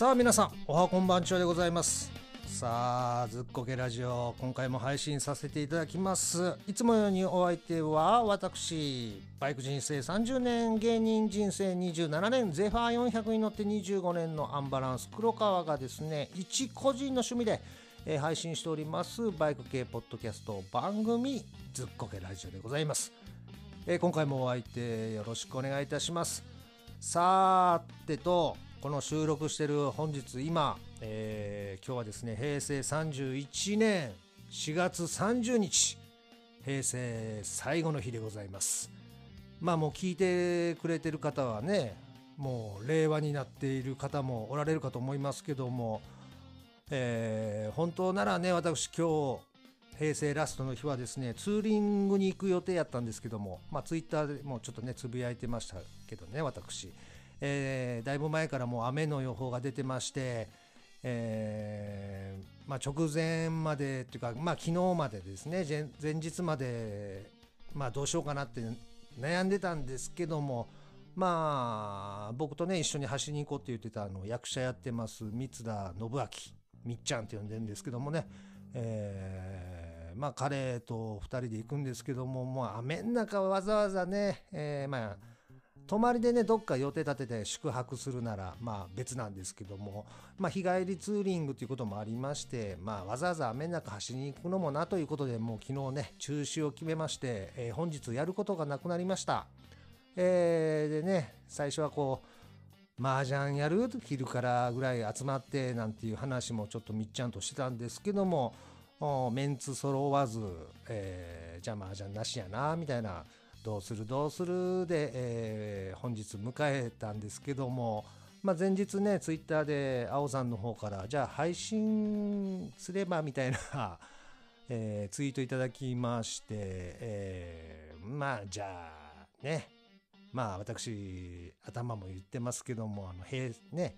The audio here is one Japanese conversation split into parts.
さあ皆さんおはこんばんちはでございます。さあずっこけラジオ今回も配信させていただきます。いつもようにお相手は私バイク人生30年芸人人生27年ゼファー400に乗って25年のアンバランス黒川がですね一個人の趣味でえ、配信しておりますバイク系ポッドキャスト番組ずっこけラジオでございます、え、今回もお相手よろしくお願いいたします。さてとこの収録してる本日今、えー、今日はですね平成31年4月30日平成最後の日でございます。まあもう聞いてくれてる方はねもう令和になっている方もおられるかと思いますけども、えー、本当ならね私今日平成ラストの日はですねツーリングに行く予定やったんですけどもまあツイッターでもちょっとねつぶやいてましたけどね私。えー、だいぶ前からもう雨の予報が出てまして、えー、まあ、直前までっていうか、まあ、昨日までですね。前日まで、まあ、どうしようかなって悩んでたんですけどもまあ僕とね一緒に走りに行こうって言ってたあの役者やってます三田信明みっちゃんって呼んでるんですけどもね、えー、まあ彼と2人で行くんですけどももう雨の中わざわざね、えー、まあ泊まりでねどっか予定立てて宿泊するならまあ別なんですけども、まあ、日帰りツーリングということもありまして、まあ、わざわざ雨の中走りに行くのもなということでもう昨日ね中止を決めまして、えー、本日やることがなくなりました。えー、でね最初はこう麻雀やる？昼からぐらい集まってなんていう話もちょっとみっちゃんとしてたんですけどもメンツ揃わず、えー、じゃあ麻雀なしやなみたいなどうするどうするで、えー、本日迎えたんですけども、まあ、前日ねツイッターで青さんの方からじゃあ配信すればみたいな えー、ツイートいただきまして、えー、まあじゃあね。まあ私頭も言ってますけどもあの平ね。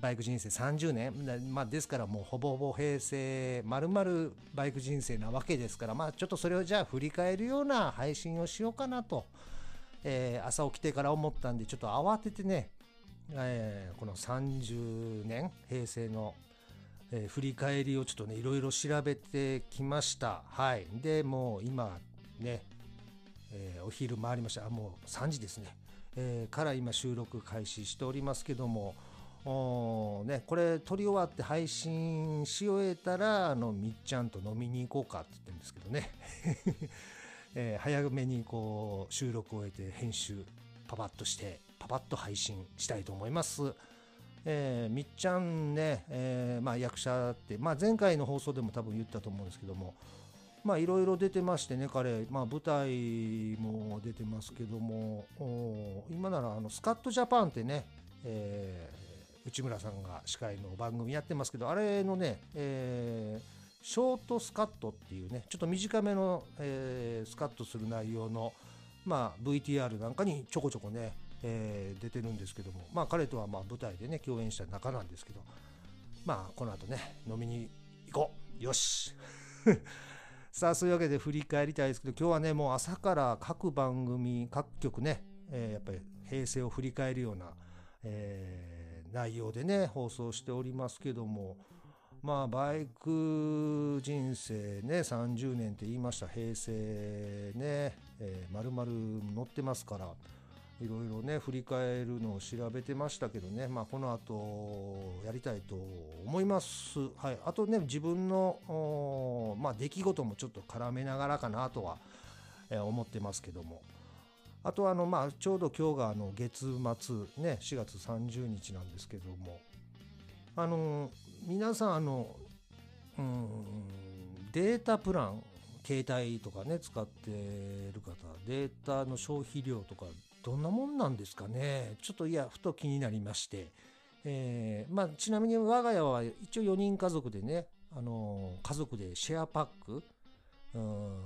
バイク人生30年、まあ、ですからもうほぼほぼ平成まるまるバイク人生なわけですから、まあ、ちょっとそれをじゃあ振り返るような配信をしようかなと、えー、朝起きてから思ったんでちょっと慌ててね、えー、この30年平成の、えー、振り返りをちょっとねいろいろ調べてきました。はい。でもう今ね、えお昼回りました。あもう3時ですね、えから今収録開始しておりますけどもね、これ撮り終わって配信し終えたらあのみっちゃんと飲みに行こうかって言ってるんですけどね、えー、早めにこう収録を終えて編集パパッとしてパパッと配信したいと思います。えー、みっちゃんね、えー、まあ、役者って、まあ、前回の放送でも多分言ったと思うんですけどもまあいろいろ出てましてね彼、まあ、舞台も出てますけども今ならあのスカットジャパンってね、えー内村さんが司会の番組やってますけどあれのね、えー、ショートスカットっていうねちょっと短めの、えー、スカッとする内容の、まあ、VTR なんかにちょこちょこね、えー、出てるんですけどもまあ彼とはまあ舞台でね共演した仲なんですけどまあこの後ね飲みに行こう。よし。さあそういうわけで振り返りたいですけど今日はねもう朝から各番組各局ね、えー、やっぱり平成を振り返るような、えー内容でね放送しておりますけどもまあバイク人生ね30年って言いました。平成ね、えー、丸々乗ってますからいろいろね振り返るのを調べてましたけどね。まあこの後やりたいと思います。はい。あとね自分のまあ出来事もちょっと絡めながらかなとは、思ってますけども。あとあの、まあ、ちょうど今日があの月末、ね、4月30日なんですけども、あの皆さんあの、うん、データプラン、携帯とかね、使ってる方、データの消費量とか、どんなもんなんですかね、ちょっといや、ふと気になりまして、えーまあ、ちなみに我が家は一応4人家族でね、あの家族でシェアパック、うん、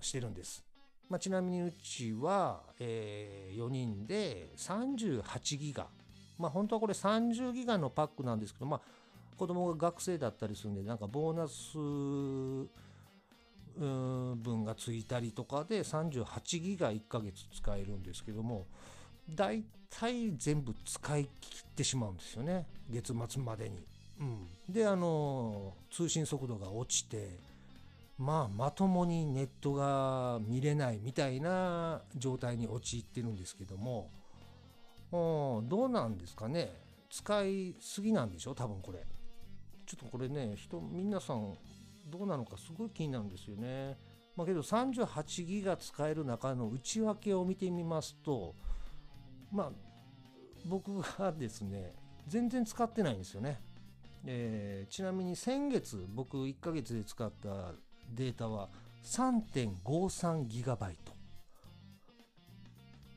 してるんです。まあ、ちなみにうちは、えー、4人で38ギガ。まあ、本当はこれ30ギガのパックなんですけど、まあ、子供が学生だったりするんで、なんかボーナス分がついたりとかで38ギガ1ヶ月使えるんですけども、大体全部使い切ってしまうんですよね月末までに。うん、であの通信速度が落ちてまあまともにネットが見れないみたいな状態に陥ってるんですけどもどうなんですかね。使いすぎなんでしょ？多分これ。ちょっとこれね人皆さんどうなのかすごい気になるんですよね。まあけど38ギガ使える中の内訳を見てみますとまあ僕がですね全然使ってないんですよね。えー、ちなみに先月僕1ヶ月で使ったデータは 3.53GB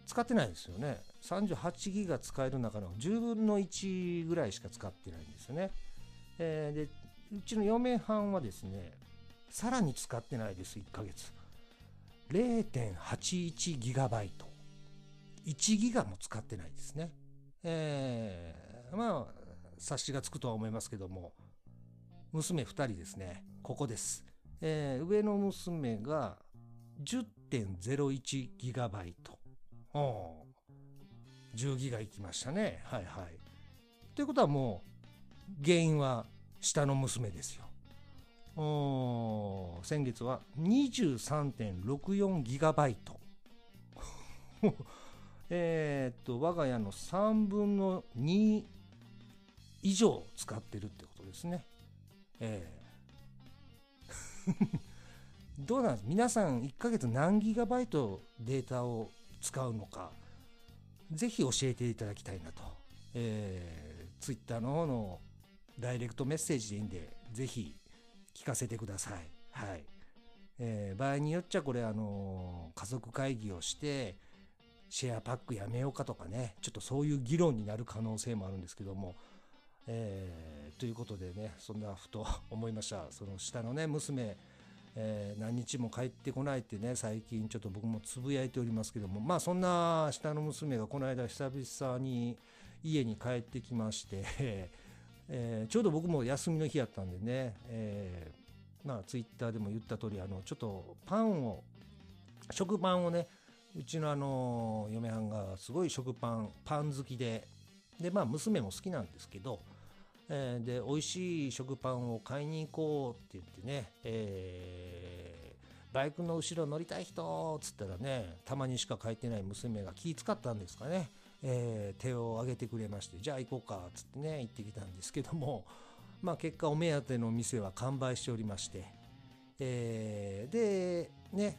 使ってないですよね。38ギガ使える中の10分の1ぐらいしか使ってないんですよね、えー、でうちの嫁はんはですねさらに使ってないです1ヶ月。0.81GB 1ギガも使ってないですね。えー、まあ察しがつくとは思いますけども娘2人ですね。ここです。えー、上の娘が 10.01GB。10ギガいきましたね。はいはい。ということはもう、原因は下の娘ですよ。先月は 23.64GB。えっと、我が家の3分の2以上使ってるってことですね。えー どうなんです？皆さん1ヶ月何ギガバイトデータを使うのか、ぜひ教えていただきたいなと。えー、Twitter の方のダイレクトメッセージでいいんで、ぜひ聞かせてください。はい。えー、場合によっちゃこれ、あのー、家族会議をして、シェアパックやめようかとかね、ちょっとそういう議論になる可能性もあるんですけども、えー、ということでねそんなふと思いました。その下のね娘、えー、何日も帰ってこないってね最近ちょっと僕もつぶやいておりますけども。まあそんな下の娘がこの間久々に家に帰ってきまして えー、ちょうど僕も休みの日やったんでね、えー、まあツイッターでも言った通りあのちょっとパンを食パンをねうちのあの嫁はんがすごい食パンパン好きででまあ娘も好きなんですけどえー、で美味しい食パンを買いに行こうって言ってね、えー、バイクの後ろ乗りたい人っつったらねたまにしか帰ってない娘が気使ったんですかね、えー、手を挙げてくれましてじゃあ行こうかっつってね行ってきたんですけどもまあ結果お目当ての店は完売しておりまして、えー、でね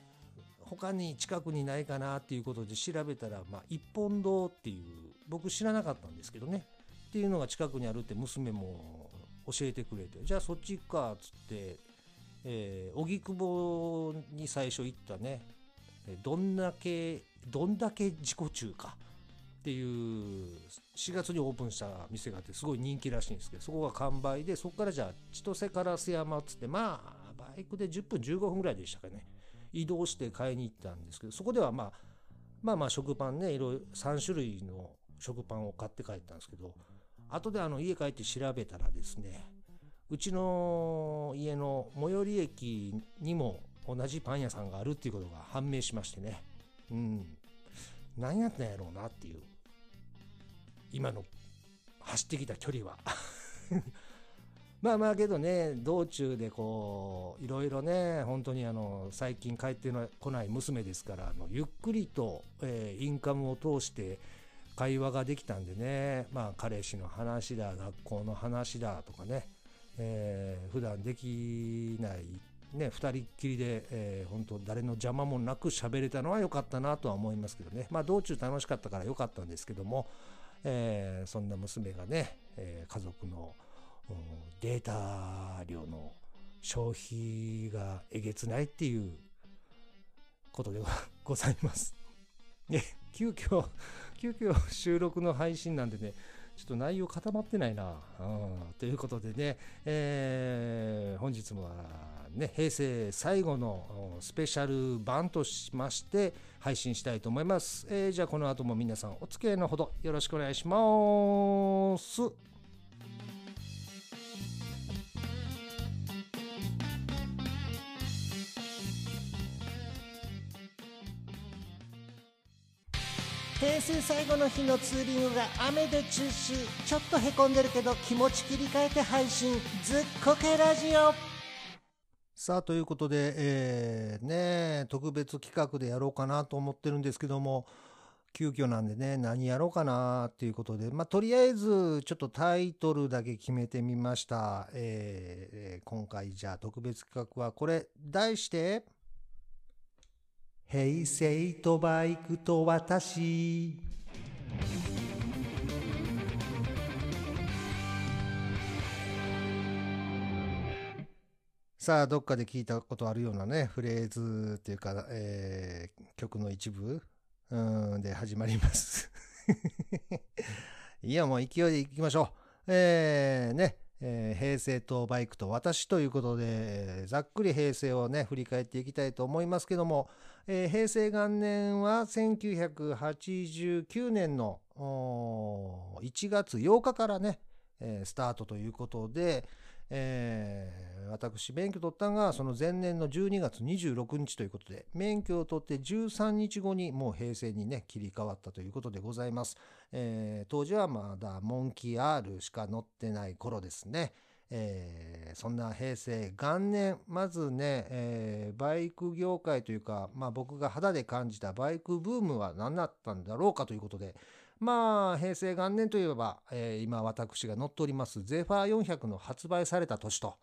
他に近くにないかなっていうことで調べたら、まあ、一本堂っていう僕知らなかったんですけどね。っていうのが近くにあるって娘も教えてくれてじゃあそっち行くかっつってえー、荻窪に最初行ったねどんだけどんだけ自己中かっていう4月にオープンした店があってすごい人気らしいんですけどそこが完売でそこからじゃあ千歳烏山っつってまあバイクで10分15分ぐらいでしたかね。移動して買いに行ったんですけどそこではまあまあまあ食パンねいろいろ3種類の食パンを買って帰ったんですけど後であの家帰って調べたらですねうちの家の最寄り駅にも同じパン屋さんがあるっていうことが判明しましてね。うん。何やったんやろうなっていう。今の走ってきた距離は。まあまあけどね道中でこういろいろね本当にあの最近帰ってこない娘ですからあのゆっくりと、えー、インカムを通して会話ができたんでね、まあ、彼氏の話だ学校の話だとかね、えー、普段できない。ね、2人っきりで、えー、本当誰の邪魔もなく喋れたのは良かったなとは思いますけどね、まあ、道中楽しかったから良かったんですけども、えー、そんな娘がね、えー、家族のデータ量の消費がえげつないっていうことではございます。で急遽急遽収録の配信なんでね、ちょっと内容固まってないな。うん、ということでね、えー、本日もね、平成最後のスペシャル版としまして配信したいと思います。えー、じゃあこの後も皆さんお付き合いのほどよろしくお願いします。平成最後の日のツーリングが雨で中止。ちょっとへこんでるけど気持ち切り替えて配信ずっこけラジオ。さあということで、えー、ね特別企画でやろうかなと思ってるんですけども急遽なんでね何やろうかなっていうことでまあとりあえずちょっとタイトルだけ決めてみました、えー、今回じゃあ特別企画はこれ題して「平成とバイクと私。さあどっかで聞いたことあるようなねフレーズっていうか、えー、曲の一部うんで始まります。いやもう勢いでいきましょう。えー、ねえー、平成とバイクと私ということで、ざっくり平成をね、振り返っていきたいと思いますけども、えー、平成元年は1989年の1月8日からね、えー、スタートということで、えー、私、免許取ったのがその前年の12月26日ということで、免許を取って13日後にもう平成にね、切り替わったということでございます。当時はまだモンキー R しか乗ってない頃ですね。えー、そんな平成元年、まずね、えー、バイク業界というか、まあ僕が肌で感じたバイクブームは何だったんだろうかということで、まあ平成元年といえば、えー、今私が乗っておりますゼファー400の発売された年と、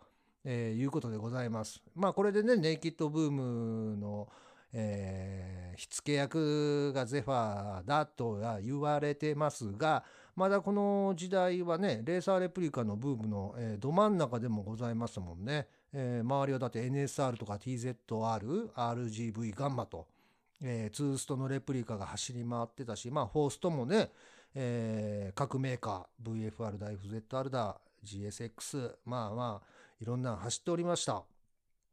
えー、いうことでございます。まあこれでね、ネイキッドブームの、えー、火付け役がゼファーだとは言われてますが、まだこの時代はね、レーサーレプリカのブームの、えー、ど真ん中でもございますもんね。えー、周りはだって NSR とか TZR、RGV ガンマと、えー、ツーストのレプリカが走り回ってたし、まあ、フォーストもね、えー、各メーカー、VFR だ、FZR だ、GSX、まあまあ、いろんな走っておりました。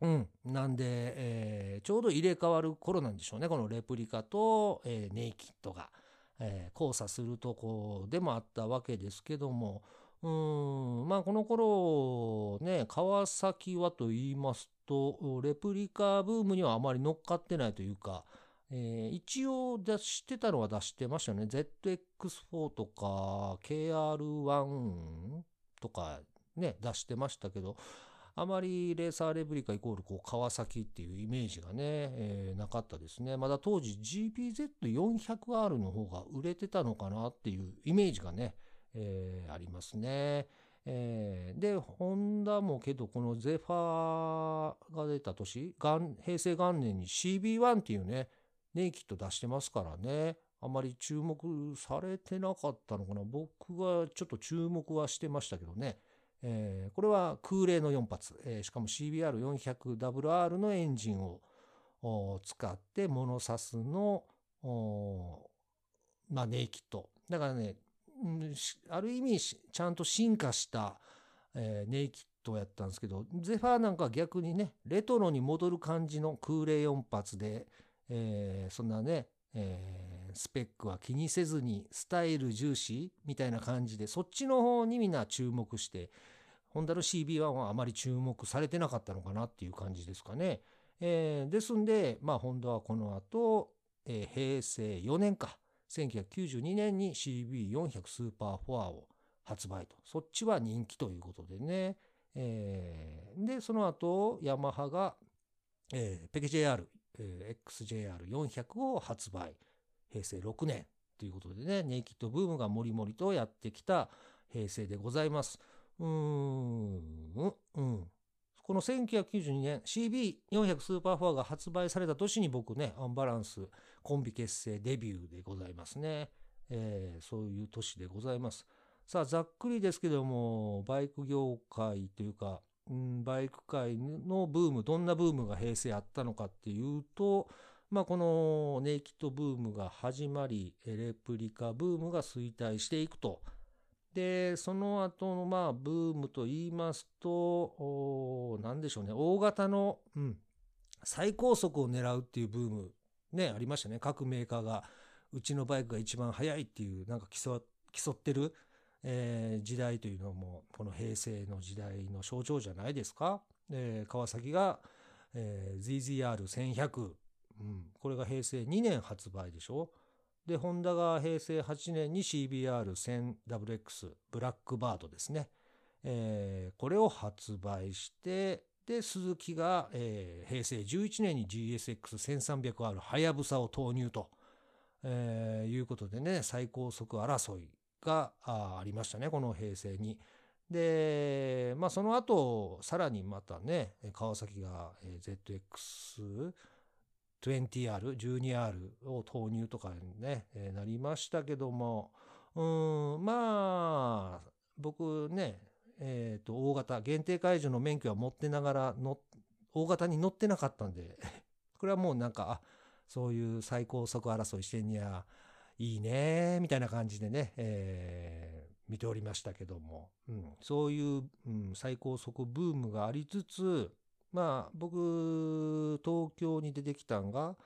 うん。なんで、えー、ちょうど入れ替わる頃なんでしょうね。このレプリカと、えー、ネイキッドが、えー、交差するとこでもあったわけですけども、うん、まあこの頃ね、川崎はと言いますと、レプリカブームにはあまり乗っかってないというか、えー、一応出してたのは出してましたね。ZX4 とか KR1 とかね、出してましたけど、あまりレーサーレプリカイコールこう川崎っていうイメージがね、えー、なかったですね。まだ当時 GPZ400R の方が売れてたのかなっていうイメージがね、えー、ありますね。えー、で、ホンダもけど、このゼファーが出た年、平成元年に CB1 っていうね、ネイキッド出してますからね。あまり注目されてなかったのかな。僕はちょっと注目はしてましたけどね。えー、これは空冷の4発、えー、しかも CBR400WR のエンジンを使ってモノサスの、まあ、ネイキッド。だからね、ある意味ちゃんと進化した、えー、ネイキッドやったんですけど、ゼファーなんかは逆にね、レトロに戻る感じの空冷4発で、えー、そんなね、えー、スペックは気にせずにスタイル重視みたいな感じでそっちの方にみんな注目してホンダの CB1 はあまり注目されてなかったのかなっていう感じですかね。えー、ですんで、まあ、ホンダはこの後、えー、平成4年か1992年に CB400 スーパーフォアを発売とそっちは人気ということでね、えー、でその後ヤマハが、えー、ペケ JR えー、XJR400 を発売。平成6年ということでね、ネイキッドブームがもりもりとやってきた平成でございます。うん、うん。この1992年 CB400 スーパーフォアが発売された年に僕ね、アンバランスコンビ結成デビューでございますね。えー、そういう年でございます。さあ、ざっくりですけども、バイク業界というか、うん、バイク界のブーム、どんなブームが平成あったのかっていうと、まあ、このネイキッドブームが始まり、レプリカブームが衰退していくと。で、その後のまあブームと言いますと、何でしょうね、大型の、うん、最高速を狙うっていうブーム、ね、ありましたね。各メーカーが、うちのバイクが一番速いっていう、なんか競ってる。えー、時代というのもこの平成の時代の象徴じゃないですか。えー、川崎が、えー、ZZR1100、うん、これが平成2年発売でしょ。で、ホンダが平成8年に CBR1000WX ブラックバードですね。えー、これを発売して、で、鈴木が、えー、平成11年に GSX1300R はやぶさを投入と、えー、いうことでね、最高速争いがあありましたね、この平成に。で、まあその後、さらにまたね、川崎が ZX、20R、12R を投入とかね、えー、なりましたけども、うん、まあ、僕ね、えっ、ー、と、大型、限定解除の免許は持ってながらの、大型に乗ってなかったんで これはもうなんか、そういう最高速争いしてんにゃ、いいね、みたいな感じでね、えー、見ておりましたけども、うん、そういう、うん、最高速ブームがありつつ、まあ、僕、東京に出てきたんが、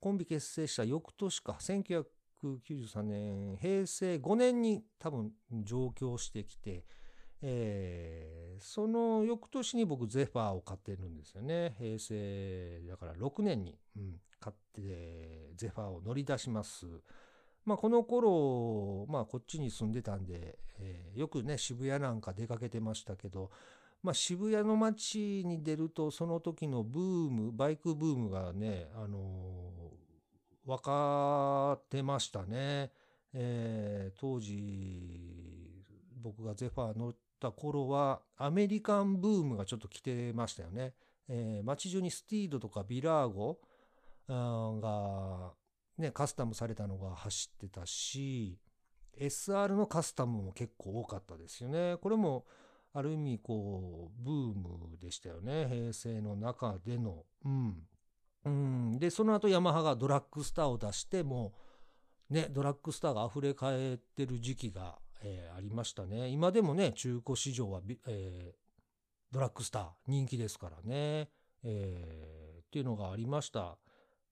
コンビ結成した翌年か、1993年、平成5年に多分上京してきて、えー、その翌年に僕ゼファーを買ってるんですよね。平成、だから6年に、うん、買ってゼファーを乗り出します。まあこの頃、まあこっちに住んでたんで、えー、よくね渋谷なんか出かけてましたけど、まあ、渋谷の街に出るとその時のブームバイクブームがね、あのー、分かってましたね。えー、当時僕がゼファー乗った頃はアメリカンブームがちょっと来てましたよね。えー、街中にスティードとかビラーゴが、ね、カスタムされたのが走ってたし SR のカスタムも結構多かったですよね。これもある意味こうブームでしたよね。平成の中での。うん、うん、でその後ヤマハがドラッグスターを出してもねドラッグスターが溢れ返ってる時期が、えー、ありましたね。今でもね中古市場は、えー、ドラッグスター人気ですからね、えー、っていうのがありました。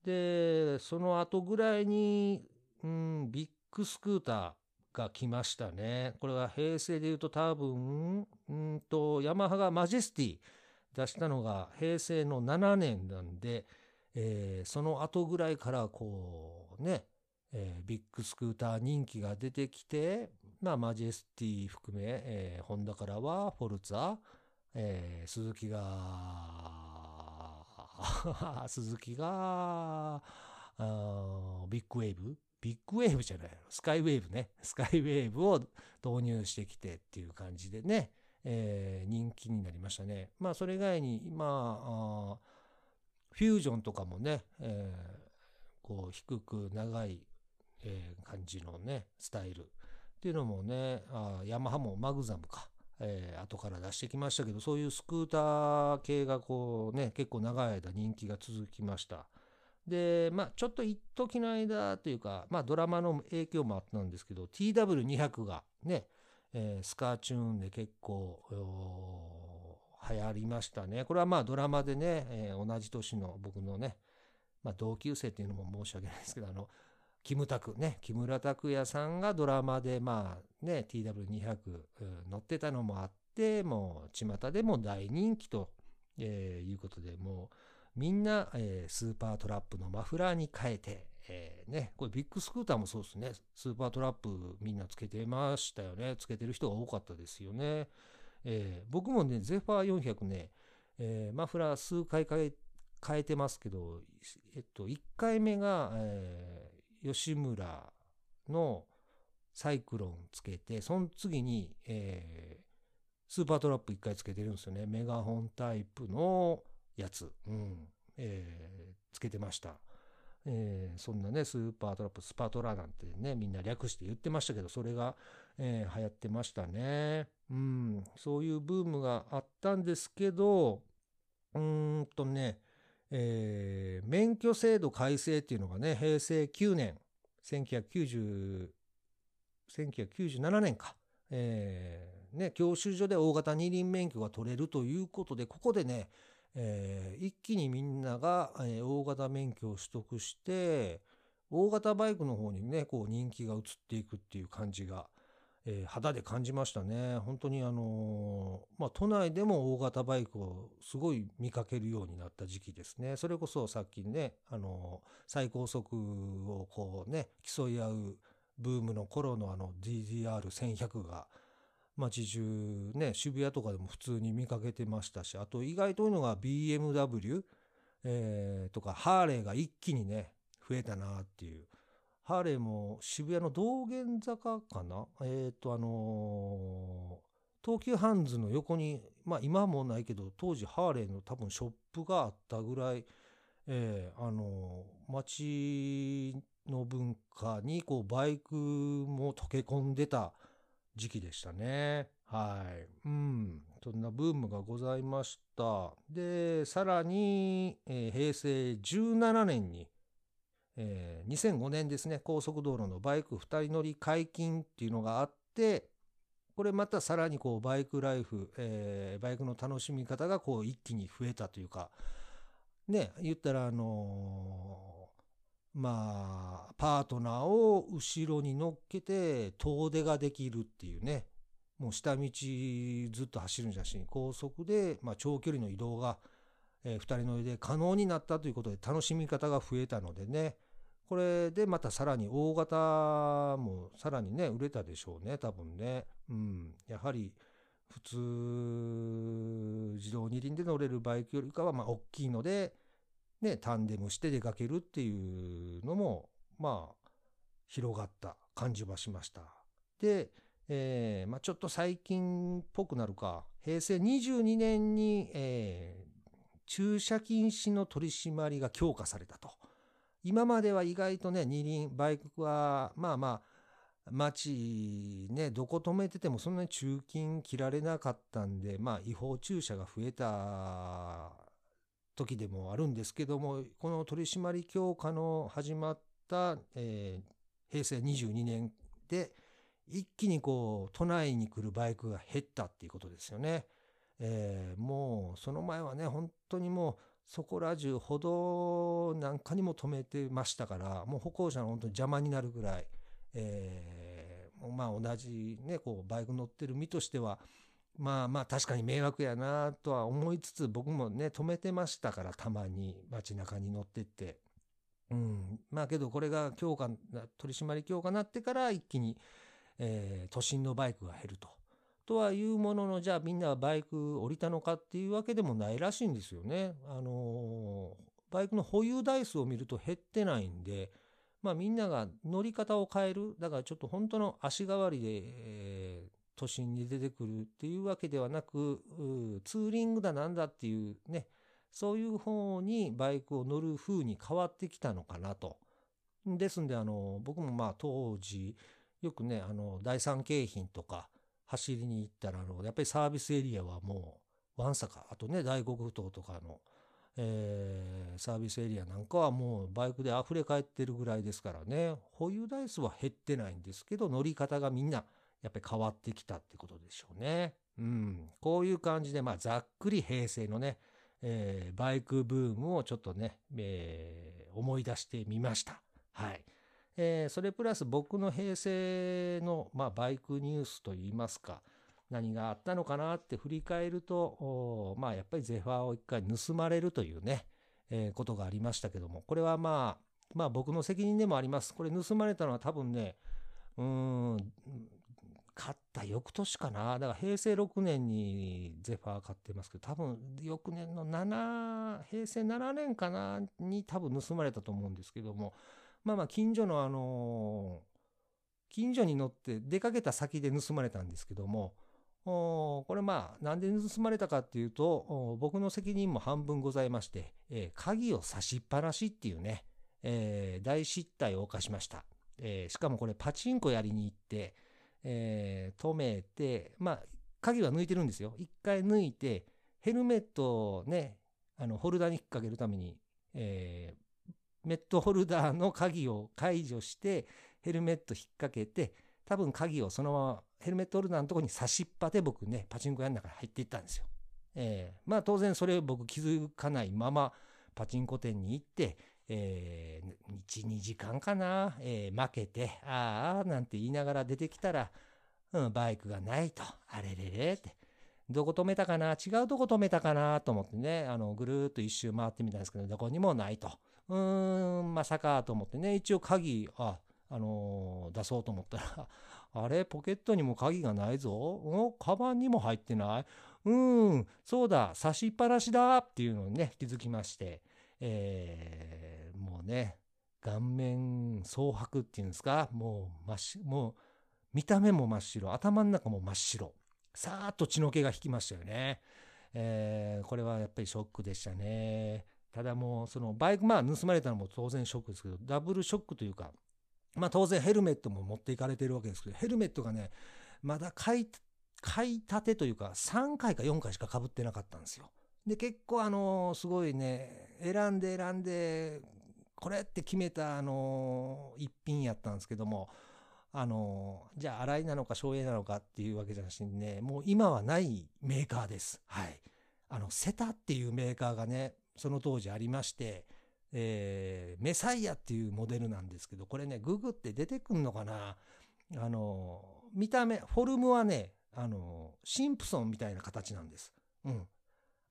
でその後ぐらいに、うん、ビッグスクーターが来ましたね。これは平成で言うと多分、うんと、ヤマハがマジェスティ出したのが平成の7年なんで、えー、その後ぐらいからこうね、えー、ビッグスクーター人気が出てきて、まあ、マジェスティ含め、えー、ホンダからはフォルツァ、えー、スズキが、スズキが、ビッグウェーブ？ビッグウェーブじゃないスカイウェーブね。スカイウェーブを導入してきてっていう感じでね、えー、人気になりましたね。まあそれ以外に、今、フュージョンとかもね、えー、こう低く長い、えー、感じのね、スタイルっていうのもね、あヤマハもマグザムか。えー、後から出してきましたけど、そういうスクーター系がこうね、結構長い間人気が続きました。で、まあ、ちょっと一時の間というか、まあ、ドラマの影響もあったんですけど、TW200 がね、えー、スカーチューンで結構、流行りましたね。これはまあドラマでね、えー、同じ年の僕のね、まあ、同級生っていうのも申し訳ないですけど、あの、キムタクね、木村拓哉さんがドラマでまあね、TW200 乗ってたのもあって、もう巷でも大人気と、えー、いうことで、もう、みんな、えー、スーパートラップのマフラーに変えて、えー、ね、これビッグスクーターもそうですね。スーパートラップみんなつけてましたよね。つけてる人が多かったですよね。えー、僕もね、ゼファー400ね、えー、マフラー数回変え変えてますけど、えっと、1回目が、えー、吉村のサイクロンつけて、その次に、えー、スーパートラップ1回つけてるんですよね。メガホンタイプのやつ、うんえー、つけてました。えー、そんなね、スーパートラップ、スパトラなんてね、みんな略して言ってましたけど、それが、えー、流行ってましたね。うん、そういうブームがあったんですけど、うーんとね、えー、免許制度改正っていうのがね、平成9年、1990、1997年か、えー、ね、教習所で大型二輪免許が取れるということで、ここでね、えー、一気にみんなが、えー、大型免許を取得して、大型バイクの方にね、こう人気が移っていくっていう感じが、えー、肌で感じましたね。本当にあのー、まあ、都内でも大型バイクをすごい見かけるようになった時期ですね。それこそさっきね、あのー、最高速をこうね、競い合うブームの頃のあの DDR1100 が街中ね、渋谷とかでも普通に見かけてましたし、あと意外というのが BMW、えー、とかハーレーが一気にね、増えたなっていう。ハーレーも渋谷の道玄坂かな？えっ、ー、と、あのー、東急ハンズの横に、まあ今はもないけど、当時ハーレーの多分ショップがあったぐらい、えー、あのー、街の文化にこうバイクも溶け込んでた時期でしたね。はい。うん。そんなブームがございました。で、さらに、えー、平成17年に、えー、2005年ですね、高速道路のバイク2人乗り解禁っていうのがあって、これまたさらにこうバイクライフ、えー、バイクの楽しみ方がこう一気に増えたというか、ね、言ったらあのー、まあ、パートナーを後ろに乗っけて遠出ができるっていうね、もう下道ずっと走るんじゃし高速で、まあ、長距離の移動が、えー、2人乗りで可能になったということで楽しみ方が増えたのでね、これでまたさらに大型もさらにね、売れたでしょうね、多分ね。うん。やはり、普通、自動二輪で乗れるバイクよりかは、まあ、大きいので、ね、タンデムして出かけるっていうのも、まあ、広がった感じはしました。で、えー、まあ、ちょっと最近っぽくなるか、平成22年に、えー、駐車禁止の取り締まりが強化されたと。今までは意外とね、二輪、バイクは、まあまあ、街ね、どこ止めててもそんなに中金切られなかったんで、まあ違法駐車が増えた時でもあるんですけども、この取締り強化の始まった、えー、平成22年で、一気にこう、都内に来るバイクが減ったっていうことですよね。えー、もう、その前はね、本当にもう、そこら中歩道なんかにも止めてましたから、もう歩行者の本当に邪魔になるぐらい、えー、まあ同じね、こうバイク乗ってる身としては、まあまあ確かに迷惑やなとは思いつつ僕もね、止めてましたからたまに街中に乗ってって。うん。まあけどこれが強化、取締り強化になってから一気に、えー、都心のバイクが減ると。とはいうものの、じゃあみんなバイク降りたのかっていうわけでもないらしいんですよね。あのバイクの保有台数を見ると減ってないんで、まあみんなが乗り方を変える。だからちょっと本当の足代わりで、えー、都心に出てくるっていうわけではなく、ツーリングだなんだっていうね、そういう方にバイクを乗る風に変わってきたのかなと。ですんで、あの、僕もまあ当時、よくね、あの、第三京浜とか、走りに行ったら、あの、やっぱりサービスエリアはもう、わんさか、あとね、大黒島とかの、えー、サービスエリアなんかはもうバイクで溢れ返ってるぐらいですからね、保有台数は減ってないんですけど、乗り方がみんな、やっぱり変わってきたってことでしょうね。うん。こういう感じで、まあ、ざっくり平成のね、えー、バイクブームをちょっとね、えー、思い出してみました。はい。えー、それプラス僕の平成の、まあ、バイクニュースといいますか、何があったのかなって振り返ると、まあ、やっぱりゼファーを一回盗まれるというね、えー、ことがありましたけども、これはまあ、まあ僕の責任でもあります。これ盗まれたのは多分ね、うん、買った翌年かな。だから平成6年にゼファー買ってますけど、多分翌年の7、平成7年かなに多分盗まれたと思うんですけども、まあまあ近所のあの近所に乗って出かけた先で盗まれたんですけども、これまあなんで盗まれたかっていうと、僕の責任も半分ございまして、えー、鍵を差しっぱなしっていうね、えー、大失態を犯しました。えー、しかもこれパチンコやりに行って、えー、止めて、まあ、鍵は抜いてるんですよ。一回抜いて、ヘルメットをね、あの、ホルダーに引っ掛けるために、えーメットホルダーの鍵を解除して、ヘルメット引っ掛けて、多分鍵をそのままヘルメットホルダーのとこに差しっぱで僕ね、パチンコ屋の中に入っていったんですよ。えー、まあ当然それを僕気づかないままパチンコ店に行って、えー、1、2時間かな、えー、負けて、ああ、なんて言いながら出てきたら、うん、バイクがないと。あれれれって。どこ止めたかな？違うとこ止めたかな？と思ってね、あの、ぐるーっと一周回ってみたんですけど、どこにもないと。うーん、まさかと思ってね、一応鍵、あ、あのー出そうと思ったら、あれ？ポケットにも鍵がないぞ。おカバンにも入ってない。うーん、そうだ、差しっぱなしだ。っていうのにね、気づきまして、えーもうね、顔面蒼白っていうんですか、もう真っ白、もう見た目も真っ白、頭の中も真っ白。さーっと血の気が引きましたよね。えーこれはやっぱりショックでしたね。ただもう、そのバイク、まあ盗まれたのも当然ショックですけど、ダブルショックというか、まあ当然ヘルメットも持っていかれてるわけですけど、ヘルメットがね、まだ買い、買いたてというか、3回か4回しか被ってなかったんですよ。で、結構あのすごいね、選んで選んで、これって決めたあの一品やったんですけども、あのじゃあ洗いなのか省エネなのかっていうわけじゃなしにね、もう今はないメーカーです。はい。あの、セタっていうメーカーがね、その当時ありまして、えーメサイアっていうモデルなんですけど、これね、ググって出てくんのかなあの、見た目、フォルムはね、あの、シンプソンみたいな形なんです。うん。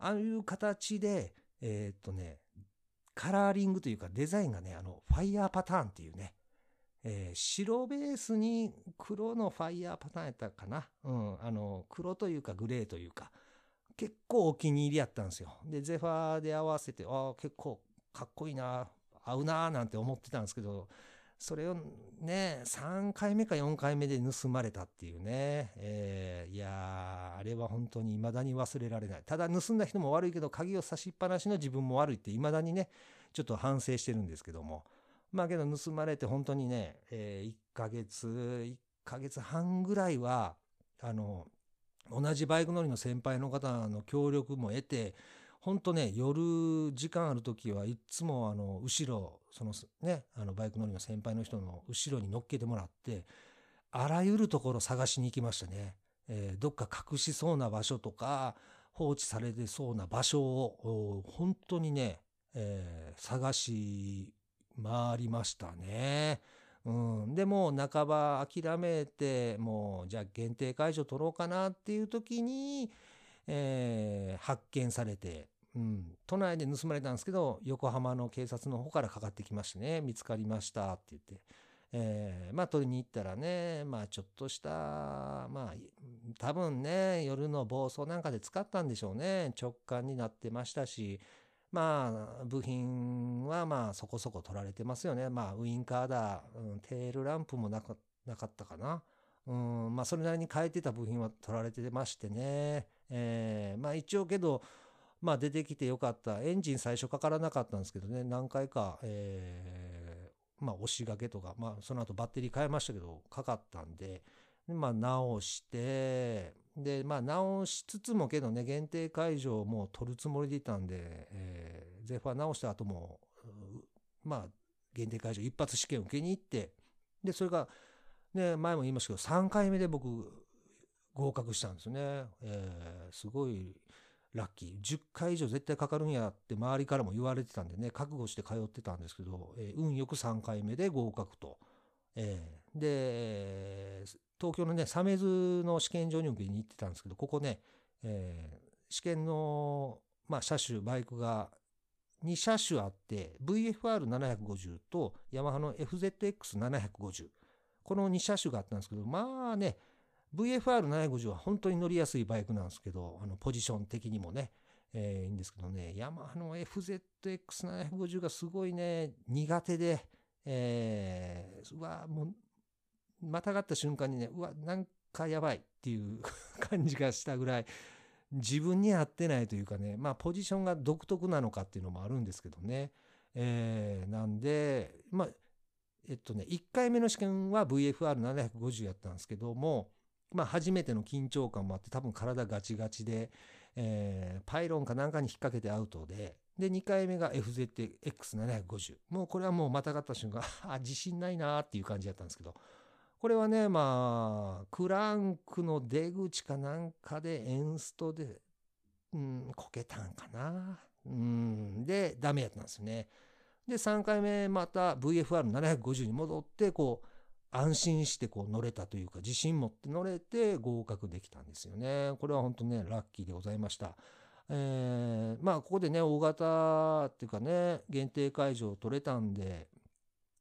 ああいう形で、えっとね、カラーリングというかデザインがね、あの、ファイヤーパターンっていうね、えー白ベースに黒のファイヤーパターンやったかな。うん。あの、黒というかグレーというか、結構お気に入りやったんですよ。で、ゼファーで合わせて、ああ、結構かっこいいな、合うな、なんて思ってたんですけど、それをね、3回目か4回目で盗まれたっていうね。えーいやー、あれは本当に未だに忘れられない。ただ盗んだ人も悪いけど、鍵を差しっぱなしの自分も悪いって未だにね、ちょっと反省してるんですけども。まあけど盗まれて本当にね、え1ヶ月、1ヶ月半ぐらいは、あの、同じバイク乗りの先輩の方の協力も得て、本当ね、夜時間ある時はいつもあの、後ろ、そのね、あのバイク乗りの先輩の人の後ろに乗っけてもらって、あらゆるところ探しに行きましたね。えーどっか隠しそうな場所とか、放置されてそうな場所を、本当にね、えー探し回りましたね。うん、でも半ば諦めてもうじゃあ限定解除取ろうかなっていう時に、えー発見されて、うん、都内で盗まれたんですけど横浜の警察の方からかかってきましてね見つかりましたって言って、えーまあ取りに行ったらねまあちょっとしたまあ多分ね夜の暴走なんかで使ったんでしょうね直感になってましたしまあ、部品はまあそこそこ取られてますよね。まあ、ウインカーだ、うん、テールランプもなかったかな。うん、まあ、それなりに変えてた部品は取られてましてね。えーまあ、一応けど、まあ、出てきてよかった。エンジン最初かからなかったんですけどね、何回か、えーまあ、押し掛けとか、まあ、その後バッテリー変えましたけど、かかったんで、でまあ、直して、で、まあ、直しつつもけどね、限定解除をも取るつもりでいたんで、えーゼファー直した後も、まあ、限定解除一発試験を受けに行って、で、それが、ね、前も言いましたけど、3回目で僕、合格したんですね。えーすごいラッキー。10回以上絶対かかるんやって周りからも言われてたんでね、覚悟して通ってたんですけど、えー運よく3回目で合格と。えーで、東京のね、鮫洲の試験場に受けに行ってたんですけど、ここね、えー試験の、まあ、車種、バイクが2車種あって、VFR750 とヤマハの FZX750。この2車種があったんですけど、まあね、VFR750 は本当に乗りやすいバイクなんですけど、あのポジション的にもね、えーいいんですけどね、ヤマハの FZX750 がすごいね、苦手で、えーうわ、もう、またがった瞬間にね、うわ、なんかやばいっていう 感じがしたぐらい、自分に合ってないというかね、まあ、ポジションが独特なのかっていうのもあるんですけどね。えーなんで、まあ、えっとね、1回目の試験は VFR750 やったんですけども、まあ、初めての緊張感もあって、多分体ガチガチで、えーパイロンかなんかに引っ掛けてアウトで、で、2回目が FZX750。もうこれはもうまたがった瞬間、あ、自信ないなーっていう感じだったんですけど、これはね、まあ、クランクの出口かなんかでエンストで、うん、こけたんかな。うん、で、ダメやったんですよね。で、3回目また VFR750 に戻って、こう、安心してこう乗れたというか自信持って乗れて合格できたんですよね。これは本当ねラッキーでございました。えー、まあここでね大型っていうかね限定会場取れたんで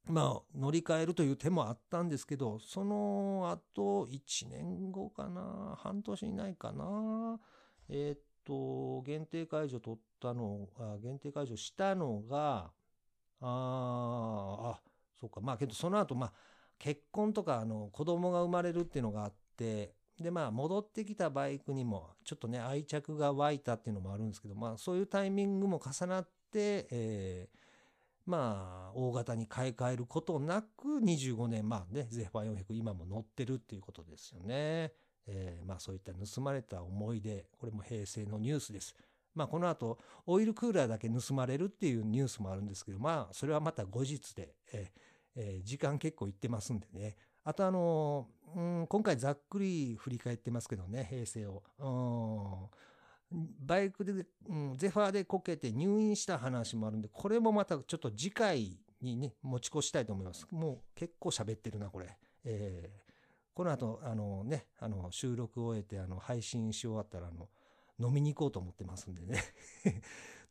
まあ乗り換えるという手もあったんですけどその後1年後かな半年以内かなえー、っと限定会場取ったのあ限定会場したのがああそうかまあけどその後まあ結婚とかあの子供が生まれるっていうのがあってでまあ戻ってきたバイクにもちょっとね愛着が湧いたっていうのもあるんですけどまあそういうタイミングも重なって、えー、まあ大型に買い替えることなく25年まあねゼファー400今も乗ってるっていうことですよね。えー、まあそういった盗まれた思い出これも平成のニュースです。まあこの後オイルクーラーだけ盗まれるっていうニュースもあるんですけどまあそれはまた後日で、えーえー、時間結構いってますんでねあとあのうん、今回ざっくり振り返ってますけどね、平成を。バイクで、うん、ゼファーでこけて入院した話もあるんで、これもまたちょっと次回にね、持ち越したいと思います。もう結構喋ってるな、これ。えー、この後、あのね、あの、収録を終えて、あの、配信し終わったら、あの、飲みに行こうと思ってますんでね。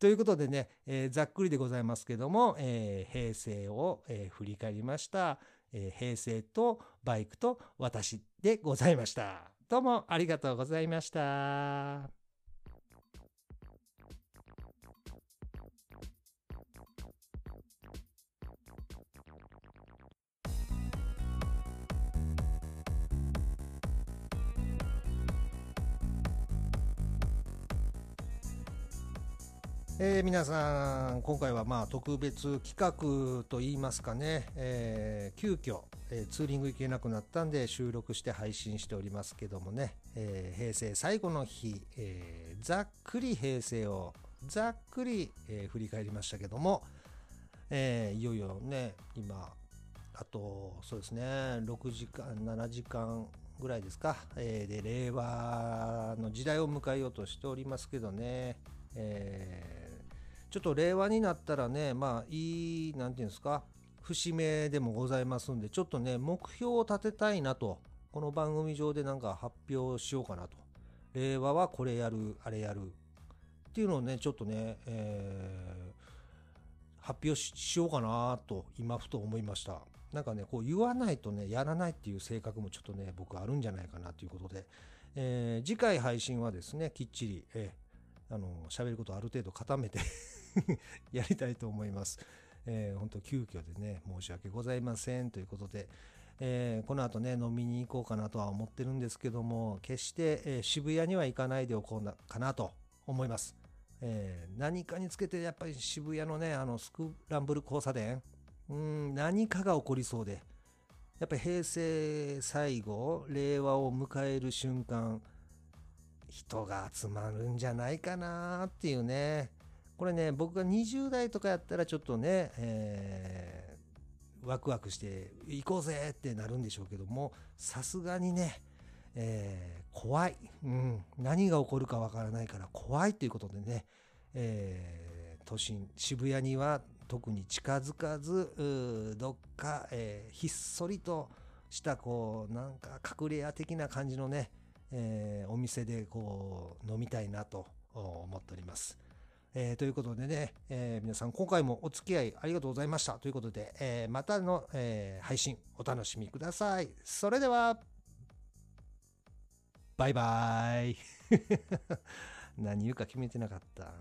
ということでね、えー、ざっくりでございますけども、えー、平成を、えー、振り返りました。えー、平成とバイクと私でございました。どうもありがとうございました。えー、皆さん今回はまあ特別企画といいますかね、えー、急遽、えー、ツーリング行けなくなったんで収録して配信しておりますけどもね、えー、平成最後の日、えー、ざっくり平成をざっくり、えー、振り返りましたけども、えー、いよいよね今あとそうですね6時間7時間ぐらいですか、えー、で令和の時代を迎えようとしておりますけどね、えちょっと令和になったらね、まあいい、なんていうんですか、節目でもございますんで、ちょっとね、目標を立てたいなと、この番組上でなんか発表しようかなと。令和はこれやる、あれやる。っていうのをね、ちょっとね、えー、発表しようかなと、今ふと思いました。なんかね、こう言わないとね、やらないっていう性格もちょっとね、僕あるんじゃないかなということで、えー、次回配信はですね、きっちり、えー、あの、喋ることある程度固めて やりたいと思います。えー、本当急遽でね、申し訳ございませんということで、えー、この後ね、飲みに行こうかなとは思ってるんですけども、決して、えー、渋谷には行かないでおこうかなと思います。えー、何かにつけてやっぱり渋谷のね、あのスクランブル交差点、うん、何かが起こりそうで、やっぱり平成最後、令和を迎える瞬間、人が集まるんじゃないかなっていうね、これね、僕が20代とかやったらちょっとね、えー、ワクワクして行こうぜってなるんでしょうけども、さすがにね、えー、怖い、うん。何が起こるかわからないから怖いということでね、えー、都心、渋谷には特に近づかず、どっか、えー、ひっそりとしたこう、なんか隠れ家的な感じのね、えー、お店でこう飲みたいなと思っております。えー、ということでね、えー、皆さん今回もお付き合いありがとうございましたということで、えー、またの、え配信お楽しみください。それでは、バイバーイ。何言うか決めてなかった。